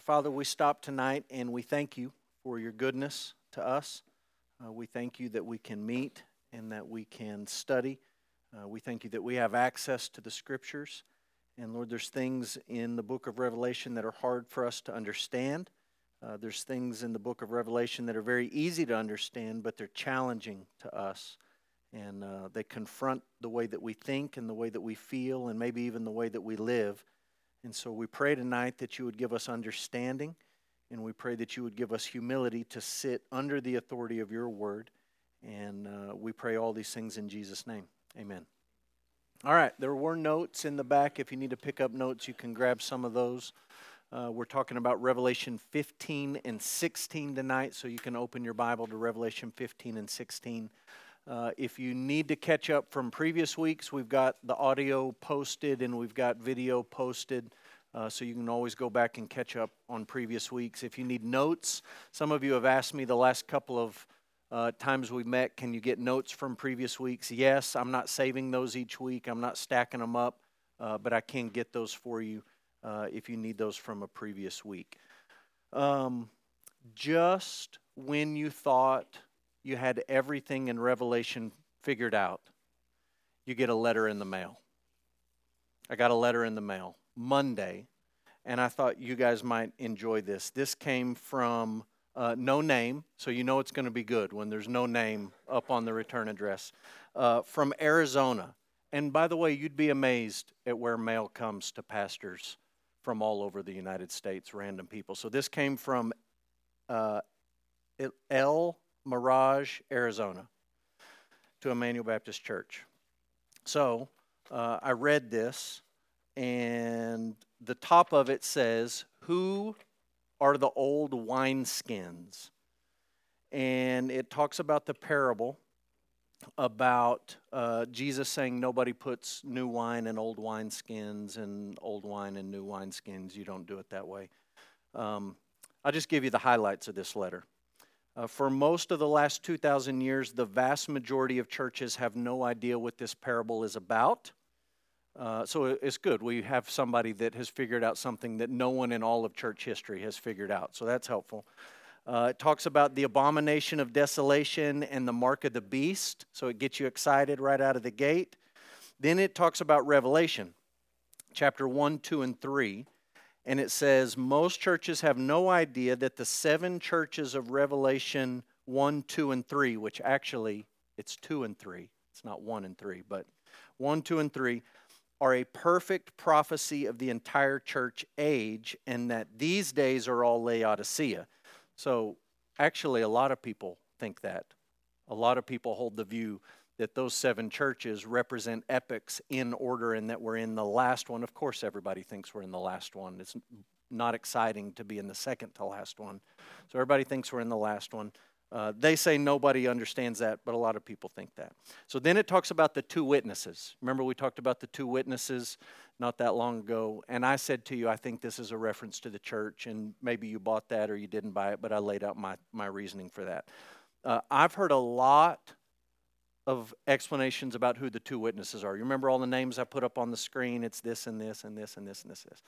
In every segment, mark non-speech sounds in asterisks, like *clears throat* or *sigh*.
Father, we stop tonight and we thank you for your goodness to us. Uh, we thank you that we can meet and that we can study. Uh, we thank you that we have access to the scriptures. And Lord, there's things in the book of Revelation that are hard for us to understand. Uh, there's things in the book of Revelation that are very easy to understand, but they're challenging to us. And uh, they confront the way that we think and the way that we feel and maybe even the way that we live. And so we pray tonight that you would give us understanding, and we pray that you would give us humility to sit under the authority of your word. And uh, we pray all these things in Jesus' name. Amen. All right, there were notes in the back. If you need to pick up notes, you can grab some of those. Uh, we're talking about Revelation 15 and 16 tonight, so you can open your Bible to Revelation 15 and 16. Uh, if you need to catch up from previous weeks, we've got the audio posted and we've got video posted. Uh, so you can always go back and catch up on previous weeks. If you need notes, some of you have asked me the last couple of uh, times we met, can you get notes from previous weeks? Yes, I'm not saving those each week, I'm not stacking them up, uh, but I can get those for you uh, if you need those from a previous week. Um, just when you thought you had everything in Revelation figured out, you get a letter in the mail. I got a letter in the mail Monday, and I thought you guys might enjoy this. This came from uh, no name, so you know it's going to be good when there's no name up on the return address, uh, from Arizona. And by the way, you'd be amazed at where mail comes to pastors from all over the United States, random people. So this came from uh, Mirage, Arizona, to Immanuel Baptist Church. So uh, I read this, and the top of it says, Who are the old wineskins? And it talks about the parable about uh, Jesus saying nobody puts new wine in old wineskins and old wine in new wineskins. You don't do it that way. Um, I'll just give you the highlights of this letter. Uh, for most of the last 2,000 years, the vast majority of churches have no idea what this parable is about. Uh, so it's good. We have somebody that has figured out something that no one in all of church history has figured out. So that's helpful. Uh, it talks about the abomination of desolation and the mark of the beast. So it gets you excited right out of the gate. Then it talks about Revelation, chapter 1, 2, and 3 and it says most churches have no idea that the seven churches of Revelation 1, 2, and 3, which actually it's 2 and 3, it's not 1 and 3, but 1, 2, and 3 are a perfect prophecy of the entire church age, and that these days are all Laodicea. So, actually, a lot of people think that. A lot of people hold the view that those seven churches represent epochs in order and that we're in the last one. Of course, everybody thinks we're in the last one. It's not exciting to be in the second to last one. So everybody thinks we're in the last one. Uh, they say nobody understands that, but a lot of people think that. So then it talks about the two witnesses. Remember, we talked about the two witnesses not that long ago. And I said to you, I think this is a reference to the church, and maybe you bought that or you didn't buy it, but I laid out my, my reasoning for that. Uh, I've heard a lot of explanations about who the two witnesses are. You remember all the names I put up on the screen? It's this and this and this and this and this. And this.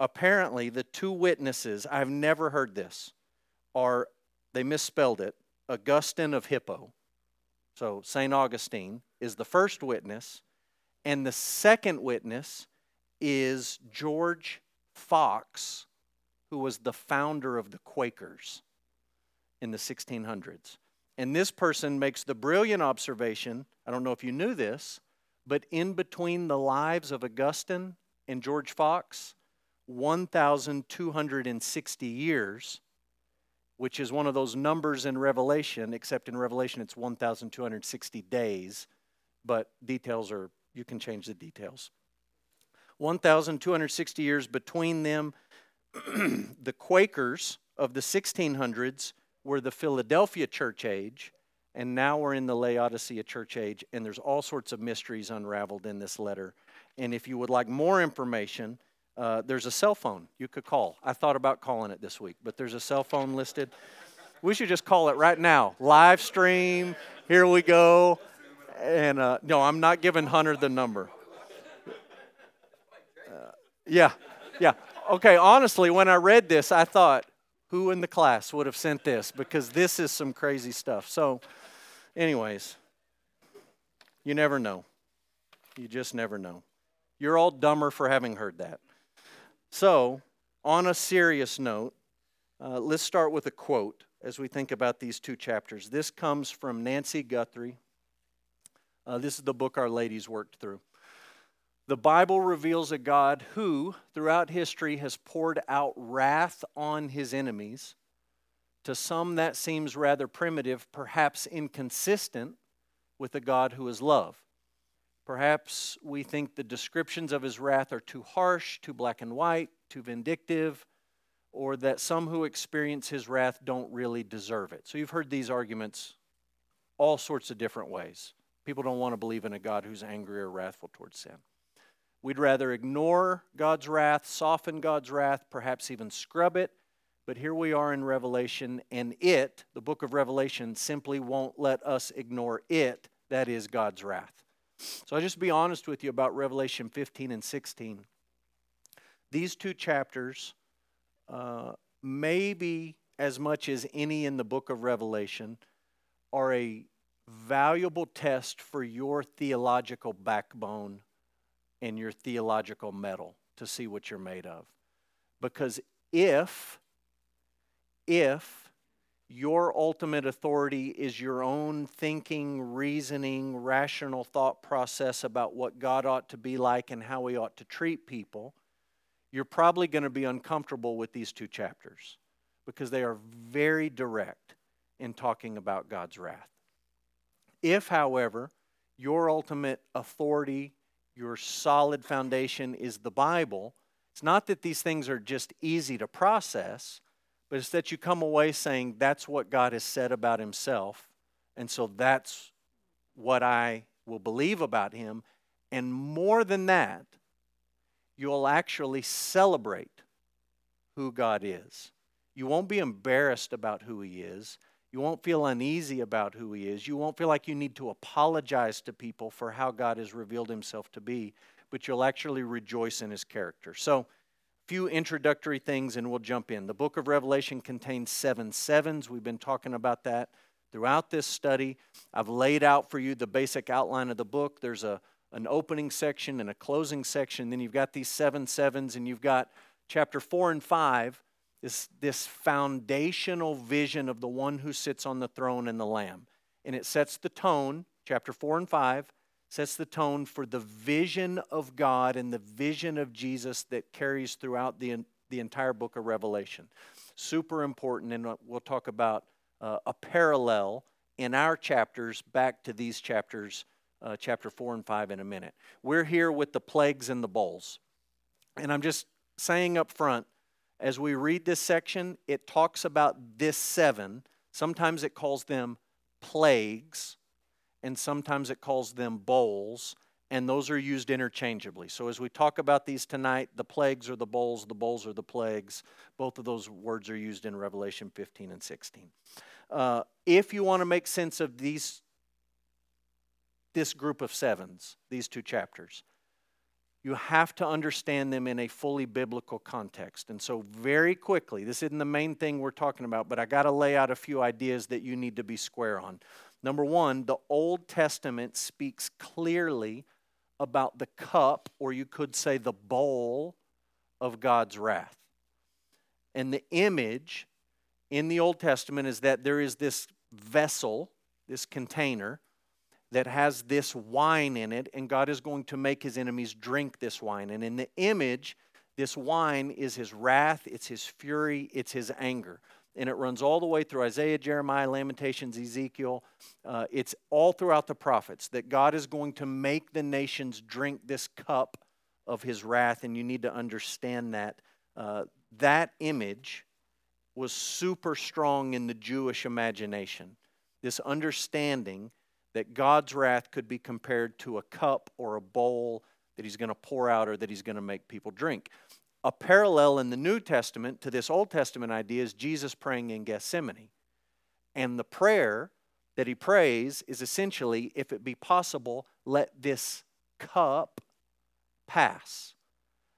Apparently, the two witnesses, I've never heard this, are, they misspelled it, Augustine of Hippo. So, St. Augustine is the first witness, and the second witness is George Fox, who was the founder of the Quakers in the 1600s. And this person makes the brilliant observation I don't know if you knew this, but in between the lives of Augustine and George Fox, 1,260 years, which is one of those numbers in Revelation, except in Revelation it's 1,260 days, but details are, you can change the details. 1,260 years between them. *clears throat* the Quakers of the 1600s were the Philadelphia church age, and now we're in the Laodicea church age, and there's all sorts of mysteries unraveled in this letter. And if you would like more information, uh, there's a cell phone you could call. I thought about calling it this week, but there's a cell phone listed. We should just call it right now. Live stream. Here we go. And uh, no, I'm not giving Hunter the number. Uh, yeah, yeah. okay, honestly, when I read this, I thought, who in the class would have sent this? Because this is some crazy stuff. So, anyways, you never know. You just never know. You're all dumber for having heard that. So, on a serious note, uh, let's start with a quote as we think about these two chapters. This comes from Nancy Guthrie. Uh, this is the book Our Ladies worked through. The Bible reveals a God who, throughout history, has poured out wrath on his enemies. To some, that seems rather primitive, perhaps inconsistent with a God who is love. Perhaps we think the descriptions of his wrath are too harsh, too black and white, too vindictive, or that some who experience his wrath don't really deserve it. So you've heard these arguments all sorts of different ways. People don't want to believe in a God who's angry or wrathful towards sin. We'd rather ignore God's wrath, soften God's wrath, perhaps even scrub it. But here we are in Revelation, and it, the book of Revelation, simply won't let us ignore it, that is God's wrath. So I'll just be honest with you about Revelation 15 and 16. These two chapters, uh, maybe as much as any in the book of Revelation, are a valuable test for your theological backbone and your theological mettle to see what you're made of. Because if, if your ultimate authority is your own thinking, reasoning, rational thought process about what God ought to be like and how we ought to treat people, you're probably going to be uncomfortable with these two chapters because they are very direct in talking about God's wrath. If, however, your ultimate authority your solid foundation is the Bible, it's not that these things are just easy to process, but it's that you come away saying, that's what God has said about Himself, and so that's what I will believe about Him. And more than that, you'll actually celebrate who God is. You won't be embarrassed about who He is. You won't feel uneasy about who He is. You won't feel like you need to apologize to people for how God has revealed Himself to be, but you'll actually rejoice in His character. So, a few introductory things and we'll jump in. The book of Revelation contains seven sevens. We've been talking about that throughout this study. I've laid out for you the basic outline of the book. There's a, an opening section and a closing section. Then you've got these seven sevens, and you've got chapter four and five this, this foundational vision of the one who sits on the throne and the Lamb. And it sets the tone, chapter 4 and 5, sets the tone for the vision of God and the vision of Jesus that carries throughout the, the entire book of Revelation. Super important, and we'll talk about uh, a parallel in our chapters back to these chapters, uh, chapter 4 and 5, in a minute. We're here with the plagues and the bowls. And I'm just saying up front, as we read this section, it talks about this seven. Sometimes it calls them plagues, and sometimes it calls them bowls, and those are used interchangeably. So as we talk about these tonight, the plagues are the bowls, the bowls are the plagues. Both of those words are used in Revelation 15 and 16. Uh, if you want to make sense of these, this group of sevens, these two chapters, you have to understand them in a fully biblical context. And so, very quickly, this isn't the main thing we're talking about, but I got to lay out a few ideas that you need to be square on. Number one, the Old Testament speaks clearly about the cup, or you could say the bowl of God's wrath. And the image in the Old Testament is that there is this vessel, this container, that has this wine in it, and God is going to make his enemies drink this wine. And in the image, this wine is his wrath, it's his fury, it's his anger. And it runs all the way through Isaiah, Jeremiah, Lamentations, Ezekiel. Uh, it's all throughout the prophets that God is going to make the nations drink this cup of his wrath, and you need to understand that. Uh, that image was super strong in the Jewish imagination. This understanding that God's wrath could be compared to a cup or a bowl that he's going to pour out or that he's going to make people drink. A parallel in the New Testament to this Old Testament idea is Jesus praying in Gethsemane. And the prayer that he prays is essentially, if it be possible, let this cup pass.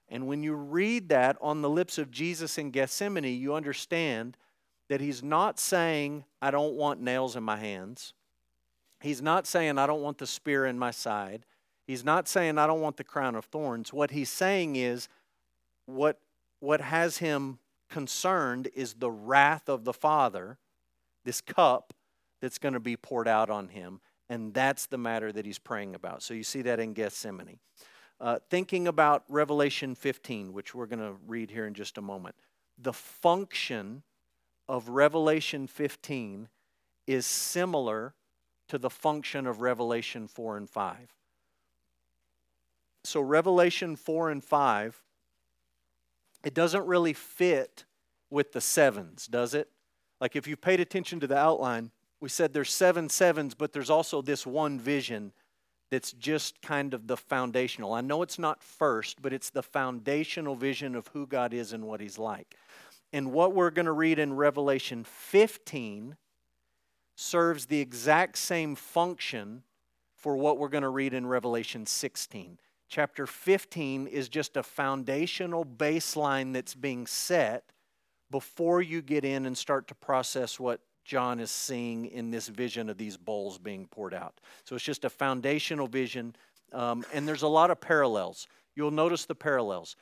And when you read that on the lips of Jesus in Gethsemane, you understand that he's not saying, I don't want nails in my hands. He's not saying, I don't want the spear in my side. He's not saying, I don't want the crown of thorns. What he's saying is, what, what has him concerned is the wrath of the Father, this cup that's going to be poured out on him. And that's the matter that he's praying about. So you see that in Gethsemane. Uh, thinking about Revelation 15, which we're going to read here in just a moment, the function of Revelation 15 is similar to the function of Revelation 4 and 5. So, Revelation 4 and 5, it doesn't really fit with the sevens, does it? Like if you paid attention to the outline, we said there's seven sevens, but there's also this one vision that's just kind of the foundational. I know it's not first, but it's the foundational vision of who God is and what He's like. And what we're going to read in Revelation 15 serves the exact same function for what we're going to read in Revelation 16. Chapter 15 is just a foundational baseline that's being set before you get in and start to process what John is seeing in this vision of these bowls being poured out. So it's just a foundational vision, um, and there's a lot of parallels. You'll notice the parallels.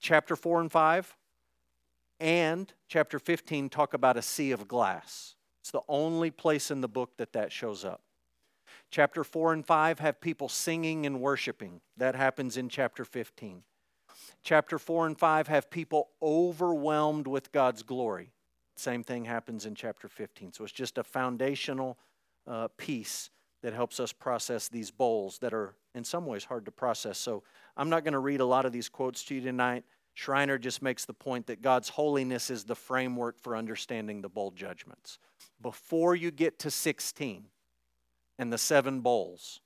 Chapter 4 and 5 and chapter 15 talk about a sea of glass. It's the only place in the book that that shows up. Chapter 4 and 5 have people singing and worshiping. That happens in chapter 15. Chapter 4 and 5 have people overwhelmed with God's glory. Same thing happens in chapter 15. So it's just a foundational uh, piece that helps us process these bowls that are in some ways hard to process. So I'm not going to read a lot of these quotes to you tonight. Schreiner just makes the point that God's holiness is the framework for understanding the bowl judgments. Before you get to 16 and the seven bowls,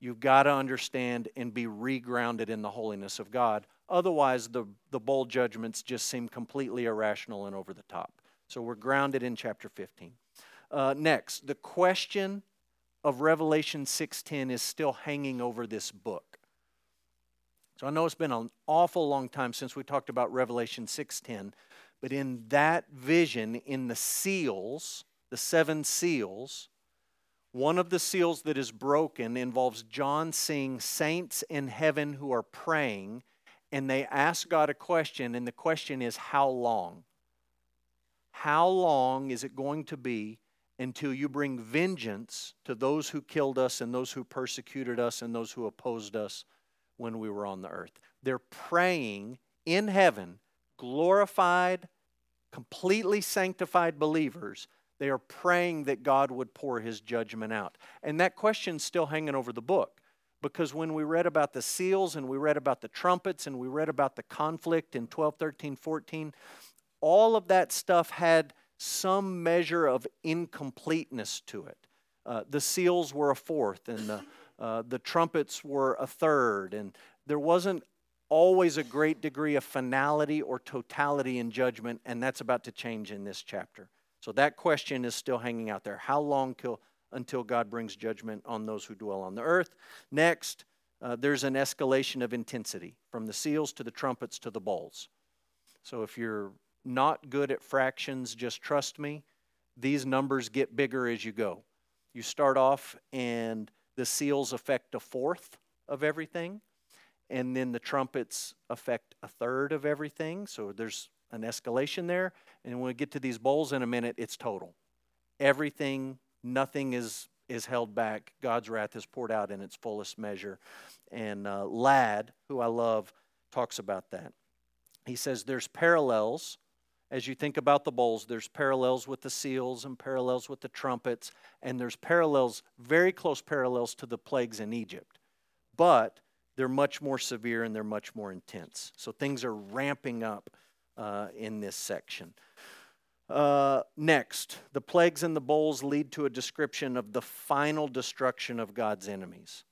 you've got to understand and be regrounded in the holiness of God Otherwise, the, the bowl judgments just seem completely irrational and over the top. So we're grounded in chapter 15. Uh, next, the question of Revelation 6:10 is still hanging over this book. So I know it's been an awful long time since we talked about Revelation 6:10, but in that vision, in the seals, the seven seals, one of the seals that is broken involves John seeing saints in heaven who are praying and they ask God a question, and the question is, How long? How long is it going to be until you bring vengeance to those who killed us and those who persecuted us and those who opposed us when we were on the earth? They're praying in heaven, glorified, completely sanctified believers. They are praying that God would pour his judgment out. And that question's still hanging over the book because when we read about the seals and we read about the trumpets and we read about the conflict in 12, 13, 14, all of that stuff had some measure of incompleteness to it. Uh, the seals were a fourth, and the, uh, the trumpets were a third, and there wasn't always a great degree of finality or totality in judgment, and that's about to change in this chapter. So that question is still hanging out there. How long till until God brings judgment on those who dwell on the earth. Next, uh, there's an escalation of intensity from the seals to the trumpets to the bowls. So if you're not good at fractions, just trust me, these numbers get bigger as you go. You start off, and the seals affect a fourth of everything, and then the trumpets affect a third of everything. So there's an escalation there. And when we get to these bowls in a minute, it's total. Everything Nothing is, is held back. God's wrath is poured out in its fullest measure. And uh, who I love, talks about that. He says there's parallels. As you think about the bowls, there's parallels with the seals and parallels with the trumpets, and there's parallels, very close parallels to the plagues in Egypt. But they're much more severe and they're much more intense. So things are ramping up uh, in this section. Uh, next, the plagues and the bowls lead to a description of the final destruction of God's enemies.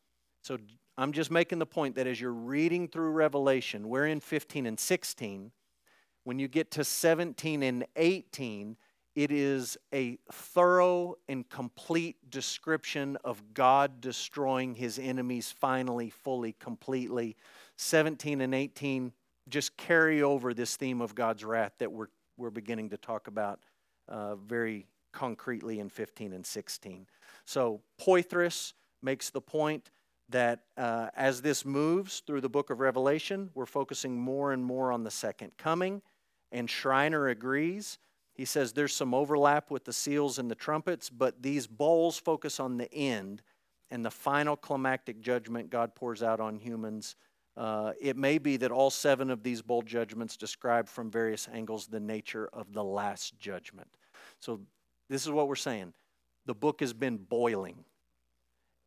So I'm just making the point that as you're reading through Revelation, we're in 15 and 16. When you get to 17 and 18, it is a thorough and complete description of God destroying his enemies finally, fully, completely, 17 and 18 just carry over this theme of God's wrath that we're, we're beginning to talk about uh, very concretely in 15 and 16. So, Poythress makes the point that uh, as this moves through the book of Revelation, we're focusing more and more on the second coming. And Schreiner agrees. He says there's some overlap with the seals and the trumpets, but these bowls focus on the end and the final climactic judgment God pours out on humans. Uh, it may be that all seven of these bowl judgments describe from various angles the nature of the last judgment. So, this is what we're saying the book has been boiling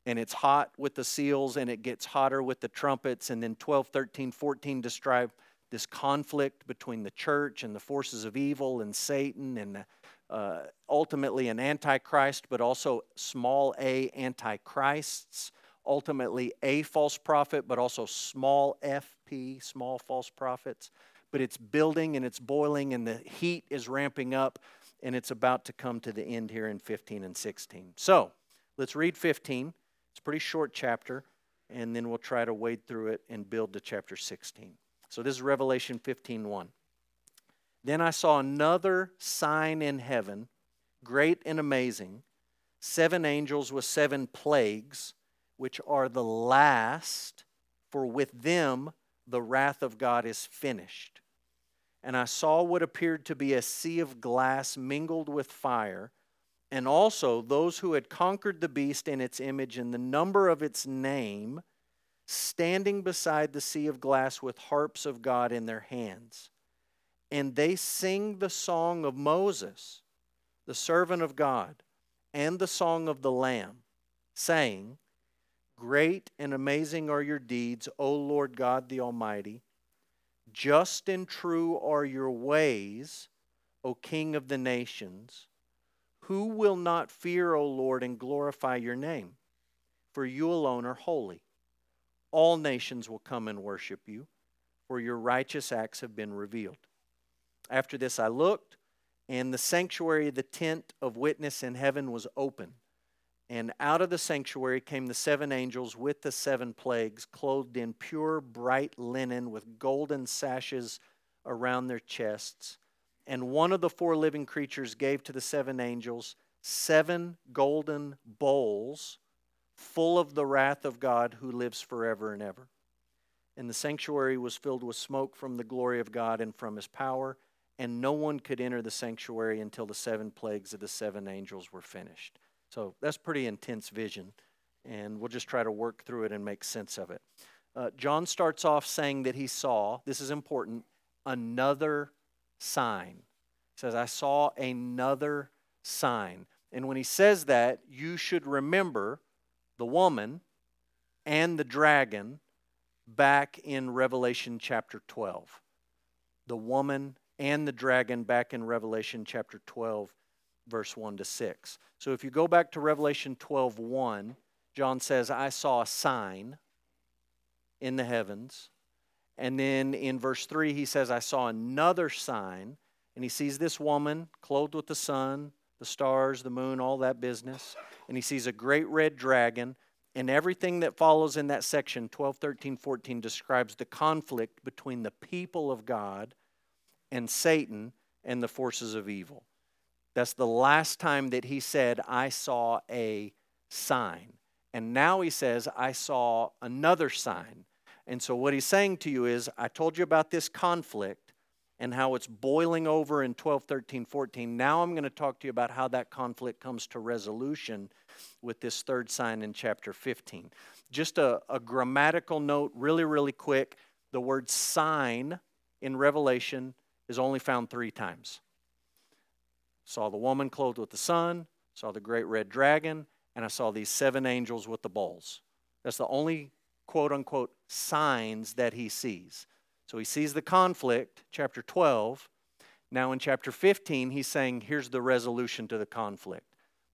and it's hot with the seals and it gets hotter with the trumpets and then 12 13 14 describe this conflict between the church and the forces of evil and satan and uh, ultimately an antichrist but also small a antichrists ultimately a false prophet but also small fp small false prophets. But it's building and it's boiling and the heat is ramping up and it's about to come to the end here in 15 and 16 so let's read 15 it's a pretty short chapter, and then we'll try to wade through it and build to chapter 16. So this is Revelation 15:1. Then I saw another sign in heaven, great and amazing, seven angels with seven plagues, which are the last, for with them the wrath of God is finished. And I saw what appeared to be a sea of glass mingled with fire and also those who had conquered the beast and its image and the number of its name, standing beside the sea of glass with harps of God in their hands. And they sing the song of Moses, the servant of God, and the song of the Lamb, saying, Great and amazing are your deeds, O Lord God the Almighty. Just and true are your ways, O King of the nations. Who will not fear, O Lord, and glorify your name? For you alone are holy. All nations will come and worship you, for your righteous acts have been revealed. After this I looked, and the sanctuary, the tent of witness in heaven, was open. And out of the sanctuary came the seven angels with the seven plagues, clothed in pure bright linen with golden sashes around their chests and one of the four living creatures gave to the seven angels seven golden bowls full of the wrath of God who lives forever and ever. And the sanctuary was filled with smoke from the glory of God and from his power, and no one could enter the sanctuary until the seven plagues of the seven angels were finished. So that's pretty intense vision, and we'll just try to work through it and make sense of it. Uh, John starts off saying that he saw, this is important, another sign. He says, I saw another sign. And when he says that, you should remember the woman and the dragon back in Revelation chapter 12. The woman and the dragon back in Revelation chapter 12, verse 1 to 6. So if you go back to Revelation 12, 1, John says, I saw a sign in the heavens and then in verse 3, he says, I saw another sign. And he sees this woman clothed with the sun, the stars, the moon, all that business. And he sees a great red dragon. And everything that follows in that section, 12, 13, 14, describes the conflict between the people of God and Satan and the forces of evil. That's the last time that he said, I saw a sign. And now he says, I saw another sign. And so, what he's saying to you is, I told you about this conflict and how it's boiling over in 12, 13, 14. Now, I'm going to talk to you about how that conflict comes to resolution with this third sign in chapter 15. Just a, a grammatical note, really, really quick. The word sign in Revelation is only found three times. Saw the woman clothed with the sun, saw the great red dragon, and I saw these seven angels with the bowls. That's the only quote unquote signs that he sees. So he sees the conflict, chapter 12. Now in chapter 15, he's saying, here's the resolution to the conflict.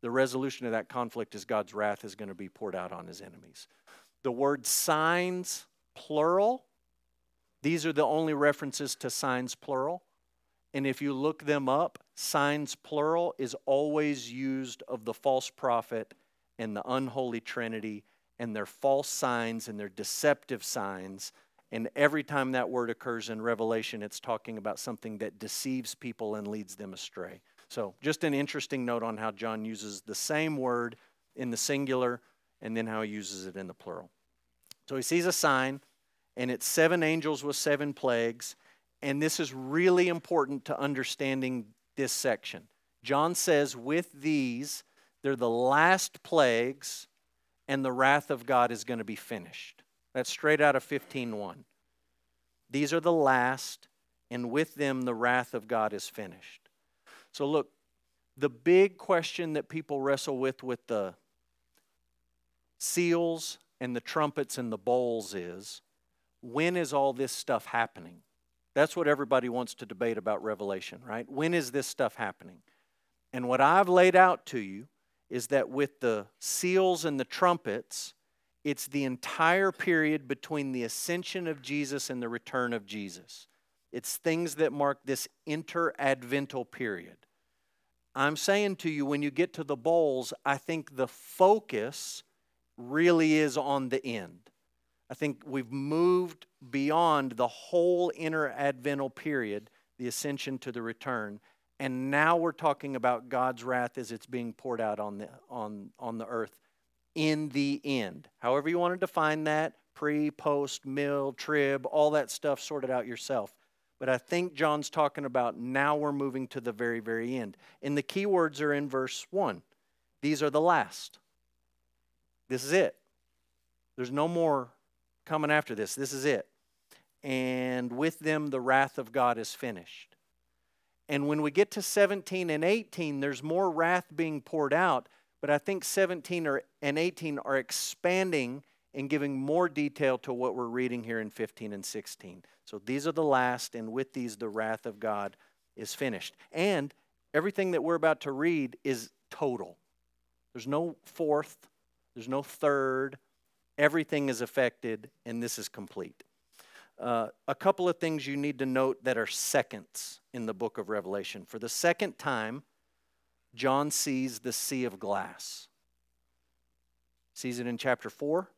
The resolution of that conflict is God's wrath is going to be poured out on his enemies. The word signs, plural, these are the only references to signs, plural. And if you look them up, signs, plural, is always used of the false prophet and the unholy trinity and their false signs and their deceptive signs And every time that word occurs in Revelation, it's talking about something that deceives people and leads them astray. So, just an interesting note on how John uses the same word in the singular and then how he uses it in the plural. So, he sees a sign, and it's seven angels with seven plagues. And this is really important to understanding this section. John says, with these, they're the last plagues, and the wrath of God is going to be finished. That's straight out of 15:1. These are the last, and with them the wrath of God is finished. So look, the big question that people wrestle with with the seals and the trumpets and the bowls is when is all this stuff happening? That's what everybody wants to debate about Revelation, right? When is this stuff happening? And what I've laid out to you is that with the seals and the trumpets, it's the entire period between the ascension of Jesus and the return of Jesus. It's things that mark this interadvental period. I'm saying to you, when you get to the bowls, I think the focus really is on the end. I think we've moved beyond the whole interadvental period, the ascension to the return, and now we're talking about God's wrath as it's being poured out on the, on, on the earth in the end. However, you want to define that pre, post, mill, trib, all that stuff, sort it out yourself. But I think John's talking about now we're moving to the very, very end. And the key words are in verse 1. These are the last. This is it. There's no more coming after this. This is it. And with them, the wrath of God is finished. And when we get to 17 and 18, there's more wrath being poured out, but I think 17 or, and 18 are expanding and giving more detail to what we're reading here in 15 and 16. So these are the last, and with these, the wrath of God is finished. And everything that we're about to read is total. There's no fourth, there's no third. Everything is affected, and this is complete. Uh, a couple of things you need to note that are seconds in the book of Revelation. For the second time, John sees the sea of glass. Sees it in chapter 4.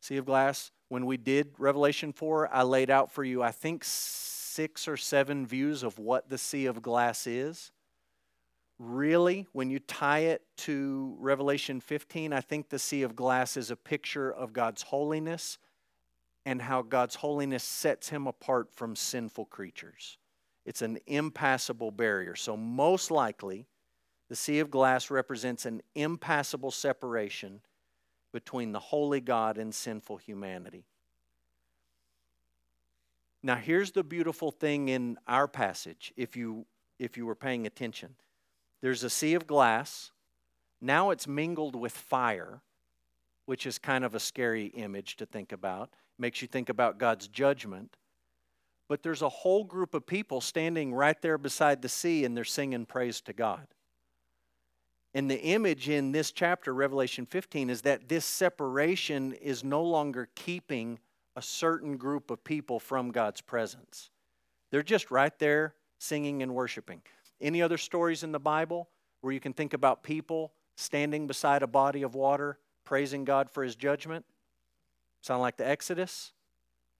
Sea of glass. When we did Revelation 4, I laid out for you, I think, six or seven views of what the sea of glass is. Really, when you tie it to Revelation 15, I think the sea of glass is a picture of God's holiness and how God's holiness sets him apart from sinful creatures. It's an impassable barrier. So, most likely, the sea of glass represents an impassable separation between the holy God and sinful humanity. Now, here's the beautiful thing in our passage, if you, if you were paying attention. There's a sea of glass. Now it's mingled with fire, which is kind of a scary image to think about makes you think about God's judgment. But there's a whole group of people standing right there beside the sea and they're singing praise to God. And the image in this chapter, Revelation 15, is that this separation is no longer keeping a certain group of people from God's presence. They're just right there singing and worshiping. Any other stories in the Bible where you can think about people standing beside a body of water praising God for his judgment? Sound like the Exodus?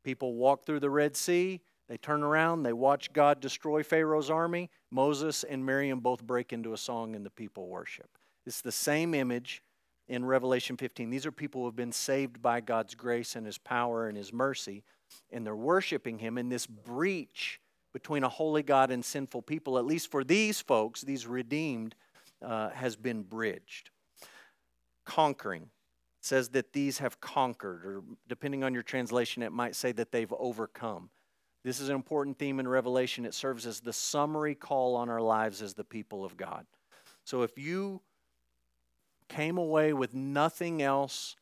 People walk through the Red Sea, they turn around, they watch God destroy Pharaoh's army. Moses and Miriam both break into a song and the people worship. It's the same image in Revelation 15. These are people who have been saved by God's grace and His power and His mercy, and they're worshiping Him in this breach between a holy God and sinful people, at least for these folks, these redeemed, uh, has been bridged. Conquering says that these have conquered, or depending on your translation, it might say that they've overcome. This is an important theme in Revelation. It serves as the summary call on our lives as the people of God. So if you came away with nothing else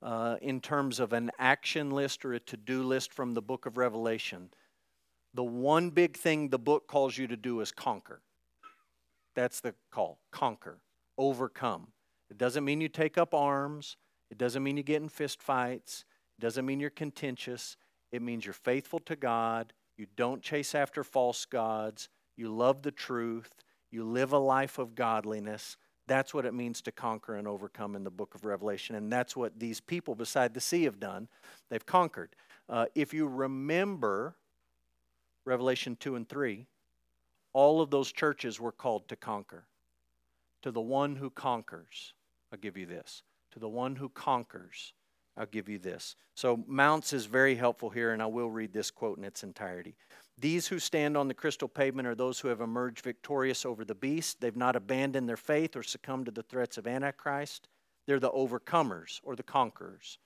uh, in terms of an action list or a to do list from the book of Revelation, the one big thing the book calls you to do is conquer. That's the call conquer, overcome. It doesn't mean you take up arms. It doesn't mean you get in fist fights. It doesn't mean you're contentious. It means you're faithful to God. You don't chase after false gods. You love the truth. You live a life of godliness. That's what it means to conquer and overcome in the book of Revelation. And that's what these people beside the sea have done. They've conquered. Uh, if you remember Revelation 2 and 3, all of those churches were called to conquer. To the one who conquers, I'll give you this. To the one who conquers, I'll give you this. So, Mounce is very helpful here, and I will read this quote in its entirety. These who stand on the crystal pavement are those who have emerged victorious over the beast. They've not abandoned their faith or succumbed to the threats of Antichrist. They're the overcomers or the conquerors,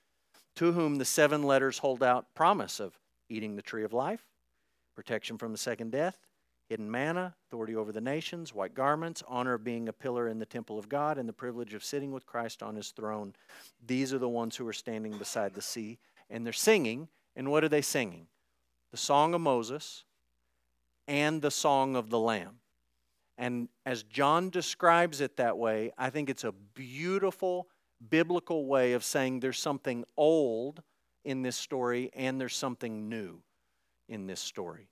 to whom the seven letters hold out promise of eating the tree of life, protection from the second death, hidden manna, authority over the nations, white garments, honor of being a pillar in the temple of God, and the privilege of sitting with Christ on his throne. These are the ones who are standing beside the sea, and they're singing. And what are they singing? The song of Moses and the song of the Lamb. And as John describes it that way, I think it's a beautiful biblical way of saying there's something old in this story and there's something new in this story.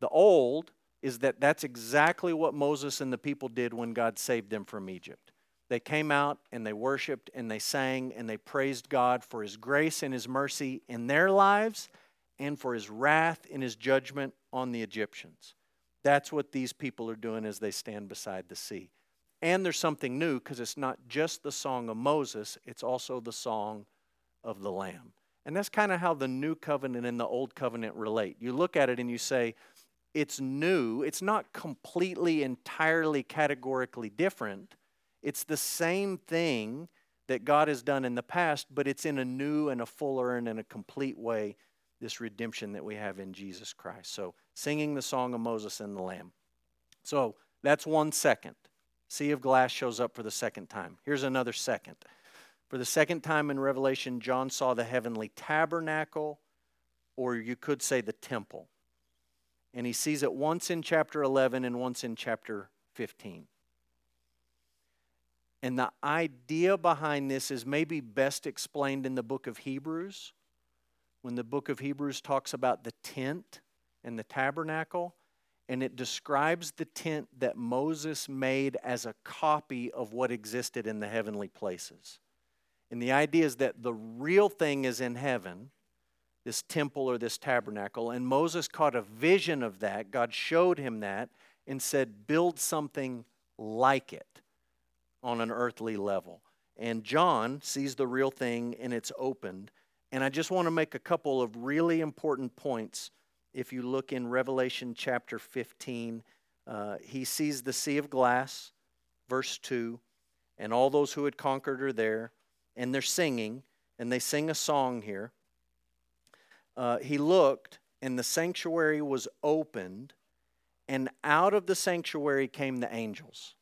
The old is that that's exactly what Moses and the people did when God saved them from Egypt. They came out and they worshiped and they sang and they praised God for His grace and His mercy in their lives and for His wrath and His judgment on the Egyptians. That's what these people are doing as they stand beside the sea. And there's something new because it's not just the song of Moses, it's also the song of the Lamb. And that's kind of how the new covenant and the old covenant relate. You look at it and you say, it's new. It's not completely, entirely, categorically different. It's the same thing that God has done in the past, but it's in a new and a fuller and in a complete way this redemption that we have in Jesus Christ. So, singing the song of Moses and the Lamb. So, that's one second. Sea of glass shows up for the second time. Here's another second. For the second time in Revelation, John saw the heavenly tabernacle, or you could say the temple. And he sees it once in chapter 11 and once in chapter 15. And the idea behind this is maybe best explained in the book of Hebrews. When the book of Hebrews talks about the tent and the tabernacle, and it describes the tent that Moses made as a copy of what existed in the heavenly places. And the idea is that the real thing is in heaven, this temple or this tabernacle. And Moses caught a vision of that. God showed him that and said, Build something like it on an earthly level. And John sees the real thing and it's opened. And I just want to make a couple of really important points. If you look in Revelation chapter 15, uh, he sees the sea of glass, verse 2, and all those who had conquered are there, and they're singing, and they sing a song here uh, he looked, and the sanctuary was opened, and out of the sanctuary came the angels.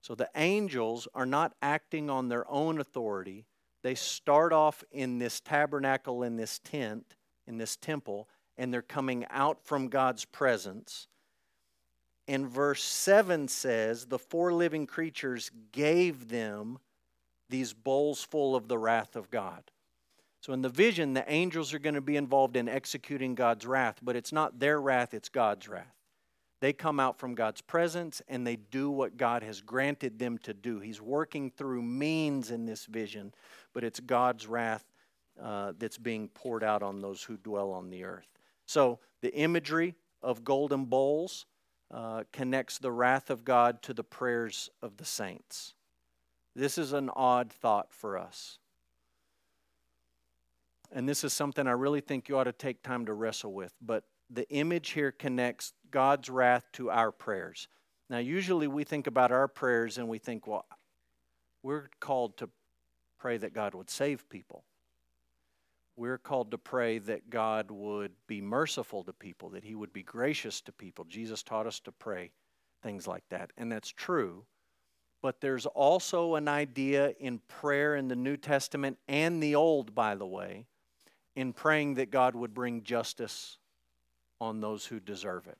So the angels are not acting on their own authority. They start off in this tabernacle, in this tent, in this temple, and they're coming out from God's presence. And verse 7 says, The four living creatures gave them these bowls full of the wrath of God. So, in the vision, the angels are going to be involved in executing God's wrath, but it's not their wrath, it's God's wrath. They come out from God's presence and they do what God has granted them to do. He's working through means in this vision, but it's God's wrath uh, that's being poured out on those who dwell on the earth. So, the imagery of golden bowls uh, connects the wrath of God to the prayers of the saints. This is an odd thought for us and this is something I really think you ought to take time to wrestle with, but the image here connects God's wrath to our prayers. Now, usually we think about our prayers and we think, well, we're called to pray that God would save people. We're called to pray that God would be merciful to people, that He would be gracious to people. Jesus taught us to pray things like that, and that's true. But there's also an idea in prayer in the New Testament and the Old, by the way, in praying that God would bring justice on those who deserve it.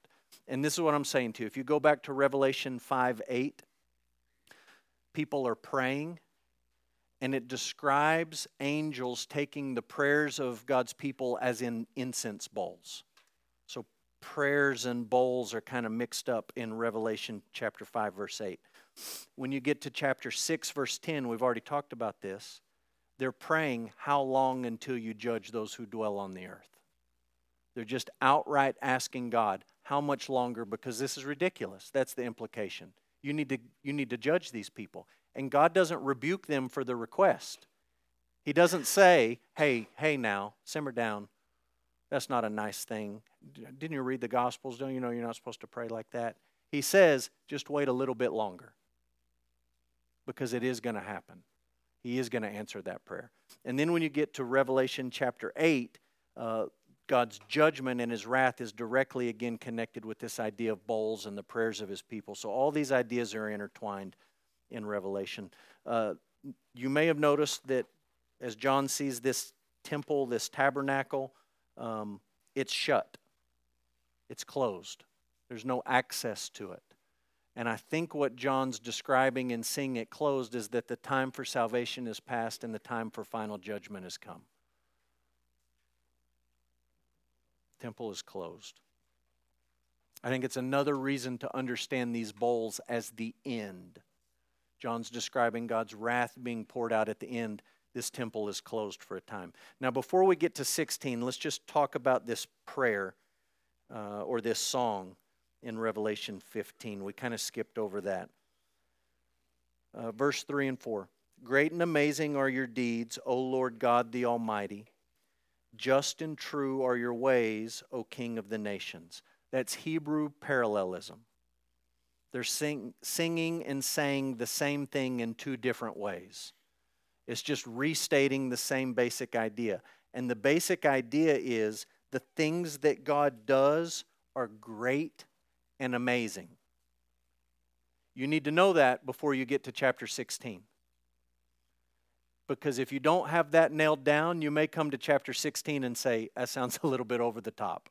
And this is what I'm saying to you. If you go back to Revelation 5 8, people are praying, and it describes angels taking the prayers of God's people as in incense bowls. So prayers and bowls are kind of mixed up in Revelation chapter 5, verse 8. When you get to chapter 6, verse 10, we've already talked about this. They're praying, How long until you judge those who dwell on the earth? They're just outright asking God, How much longer? Because this is ridiculous. That's the implication. You need to, you need to judge these people. And God doesn't rebuke them for the request. He doesn't say, Hey, hey, now, simmer down. That's not a nice thing. Didn't you read the Gospels? Don't you know you're not supposed to pray like that? He says, Just wait a little bit longer because it is going to happen. He is going to answer that prayer. And then when you get to Revelation chapter 8, uh, God's judgment and his wrath is directly again connected with this idea of bowls and the prayers of his people. So all these ideas are intertwined in Revelation. Uh, you may have noticed that as John sees this temple, this tabernacle, um, it's shut, it's closed. There's no access to it. And I think what John's describing and seeing it closed is that the time for salvation is past and the time for final judgment has come. Temple is closed. I think it's another reason to understand these bowls as the end. John's describing God's wrath being poured out at the end. This temple is closed for a time. Now, before we get to 16, let's just talk about this prayer uh, or this song in Revelation 15. We kind of skipped over that. Uh, verse 3 and 4 Great and amazing are your deeds, O Lord God the Almighty. Just and true are your ways, O King of the nations. That's Hebrew parallelism. They're sing, singing and saying the same thing in two different ways. It's just restating the same basic idea. And the basic idea is the things that God does are great and amazing. You need to know that before you get to chapter 16. Because if you don't have that nailed down, you may come to chapter 16 and say, that sounds *laughs* a little bit over the top.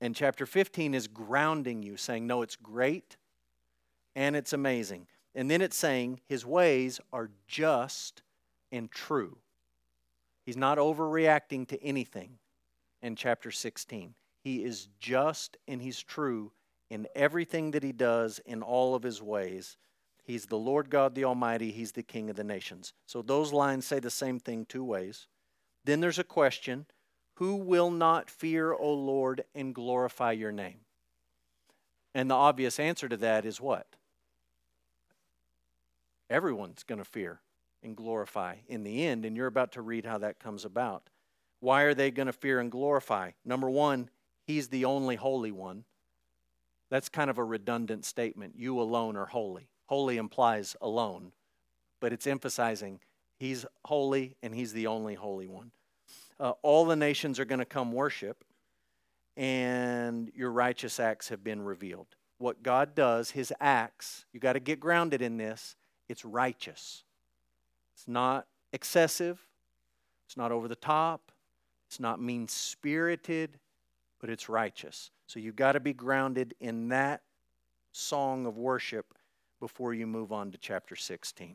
And chapter 15 is grounding you, saying, no, it's great and it's amazing. And then it's saying, his ways are just and true. He's not overreacting to anything in chapter 16. He is just and he's true in everything that he does in all of his ways. He's the Lord God the Almighty, He's the King of the nations. So those lines say the same thing two ways. Then there's a question Who will not fear, O Lord, and glorify your name? And the obvious answer to that is what? Everyone's going to fear and glorify in the end, and you're about to read how that comes about. Why are they going to fear and glorify? Number one, He's the only holy one. That's kind of a redundant statement. You alone are holy. Holy implies alone, but it's emphasizing he's holy and he's the only holy one. Uh, all the nations are going to come worship, and your righteous acts have been revealed. What God does, his acts, you got to get grounded in this, it's righteous. It's not excessive, it's not over the top, it's not mean spirited, but it's righteous. So you've got to be grounded in that song of worship before you move on to chapter 16.